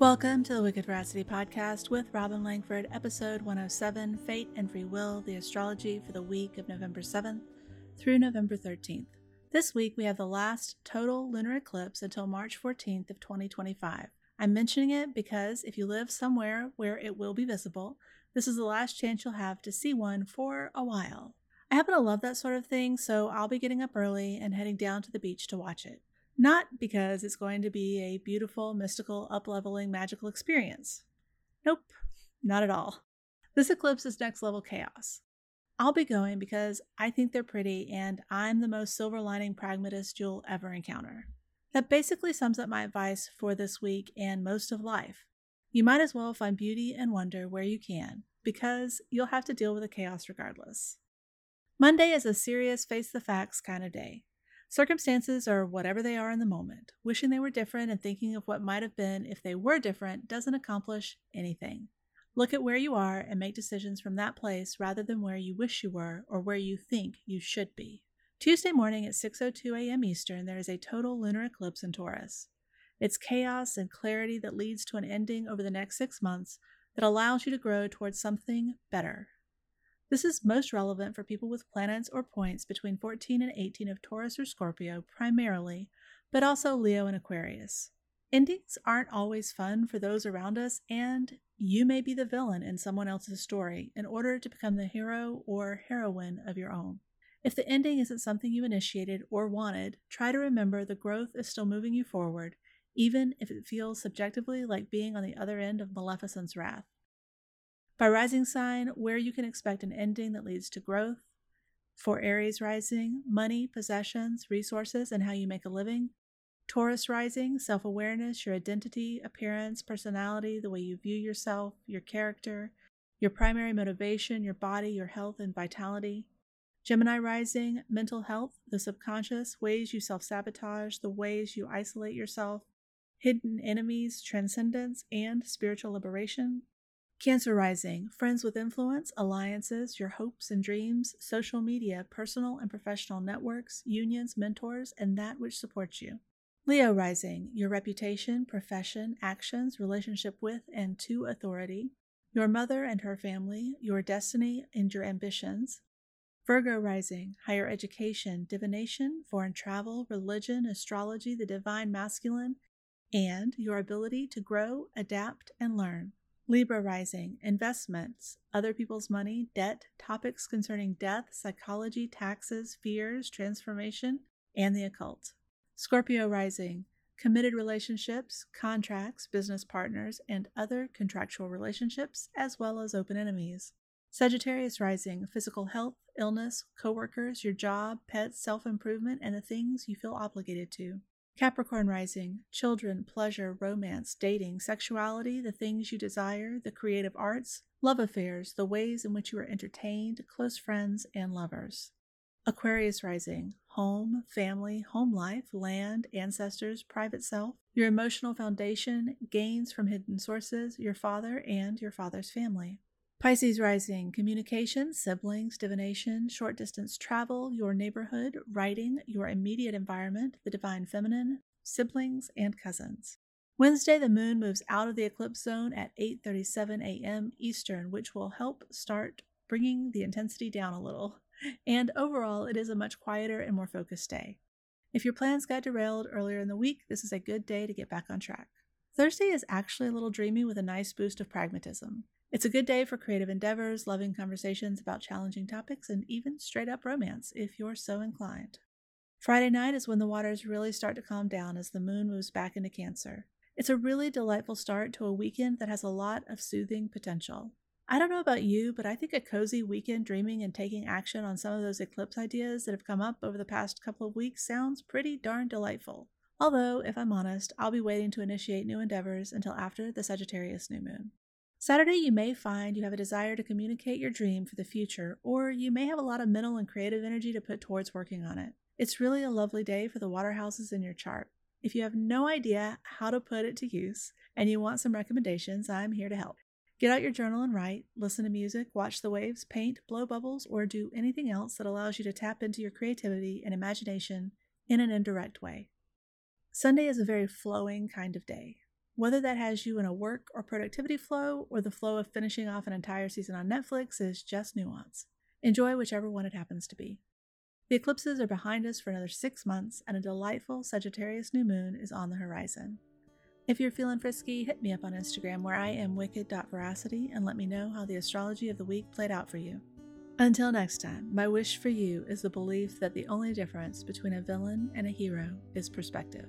Welcome to the Wicked Veracity Podcast with Robin Langford, episode 107 Fate and Free Will, the astrology for the week of November 7th through November 13th. This week we have the last total lunar eclipse until March 14th of 2025. I'm mentioning it because if you live somewhere where it will be visible, this is the last chance you'll have to see one for a while. I happen to love that sort of thing, so I'll be getting up early and heading down to the beach to watch it. Not because it's going to be a beautiful, mystical, upleveling, magical experience. Nope, not at all. This eclipse is next level chaos. I'll be going because I think they're pretty and I'm the most silver lining pragmatist you'll ever encounter. That basically sums up my advice for this week and most of life. You might as well find beauty and wonder where you can, because you'll have to deal with the chaos regardless. Monday is a serious face the facts kind of day. Circumstances are whatever they are in the moment. Wishing they were different and thinking of what might have been if they were different doesn't accomplish anything. Look at where you are and make decisions from that place rather than where you wish you were or where you think you should be. Tuesday morning at 6:02 a.m. Eastern, there is a total lunar eclipse in Taurus. It's chaos and clarity that leads to an ending over the next 6 months that allows you to grow towards something better. This is most relevant for people with planets or points between 14 and 18 of Taurus or Scorpio primarily, but also Leo and Aquarius. Endings aren't always fun for those around us, and you may be the villain in someone else's story in order to become the hero or heroine of your own. If the ending isn't something you initiated or wanted, try to remember the growth is still moving you forward, even if it feels subjectively like being on the other end of Maleficent's wrath. By rising sign, where you can expect an ending that leads to growth. For Aries rising, money, possessions, resources, and how you make a living. Taurus rising, self awareness, your identity, appearance, personality, the way you view yourself, your character, your primary motivation, your body, your health, and vitality. Gemini rising, mental health, the subconscious, ways you self sabotage, the ways you isolate yourself, hidden enemies, transcendence, and spiritual liberation. Cancer rising, friends with influence, alliances, your hopes and dreams, social media, personal and professional networks, unions, mentors, and that which supports you. Leo rising, your reputation, profession, actions, relationship with and to authority, your mother and her family, your destiny and your ambitions. Virgo rising, higher education, divination, foreign travel, religion, astrology, the divine masculine, and your ability to grow, adapt, and learn. Libra rising, investments, other people's money, debt, topics concerning death, psychology, taxes, fears, transformation, and the occult. Scorpio rising, committed relationships, contracts, business partners, and other contractual relationships, as well as open enemies. Sagittarius rising, physical health, illness, coworkers, your job, pets, self improvement, and the things you feel obligated to. Capricorn rising, children, pleasure, romance, dating, sexuality, the things you desire, the creative arts, love affairs, the ways in which you are entertained, close friends, and lovers. Aquarius rising, home, family, home life, land, ancestors, private self, your emotional foundation, gains from hidden sources, your father and your father's family. Pisces rising, communication, siblings, divination, short distance travel, your neighborhood, writing, your immediate environment, the divine feminine, siblings, and cousins. Wednesday, the moon moves out of the eclipse zone at 8:37 a.m. Eastern, which will help start bringing the intensity down a little and overall, it is a much quieter and more focused day. If your plans got derailed earlier in the week, this is a good day to get back on track. Thursday is actually a little dreamy with a nice boost of pragmatism. It's a good day for creative endeavors, loving conversations about challenging topics, and even straight up romance if you're so inclined. Friday night is when the waters really start to calm down as the moon moves back into Cancer. It's a really delightful start to a weekend that has a lot of soothing potential. I don't know about you, but I think a cozy weekend dreaming and taking action on some of those eclipse ideas that have come up over the past couple of weeks sounds pretty darn delightful. Although, if I'm honest, I'll be waiting to initiate new endeavors until after the Sagittarius new moon. Saturday, you may find you have a desire to communicate your dream for the future, or you may have a lot of mental and creative energy to put towards working on it. It's really a lovely day for the water houses in your chart. If you have no idea how to put it to use and you want some recommendations, I'm here to help. Get out your journal and write, listen to music, watch the waves, paint, blow bubbles, or do anything else that allows you to tap into your creativity and imagination in an indirect way. Sunday is a very flowing kind of day. Whether that has you in a work or productivity flow, or the flow of finishing off an entire season on Netflix, is just nuance. Enjoy whichever one it happens to be. The eclipses are behind us for another six months, and a delightful Sagittarius new moon is on the horizon. If you're feeling frisky, hit me up on Instagram where I am wicked.veracity and let me know how the astrology of the week played out for you. Until next time, my wish for you is the belief that the only difference between a villain and a hero is perspective.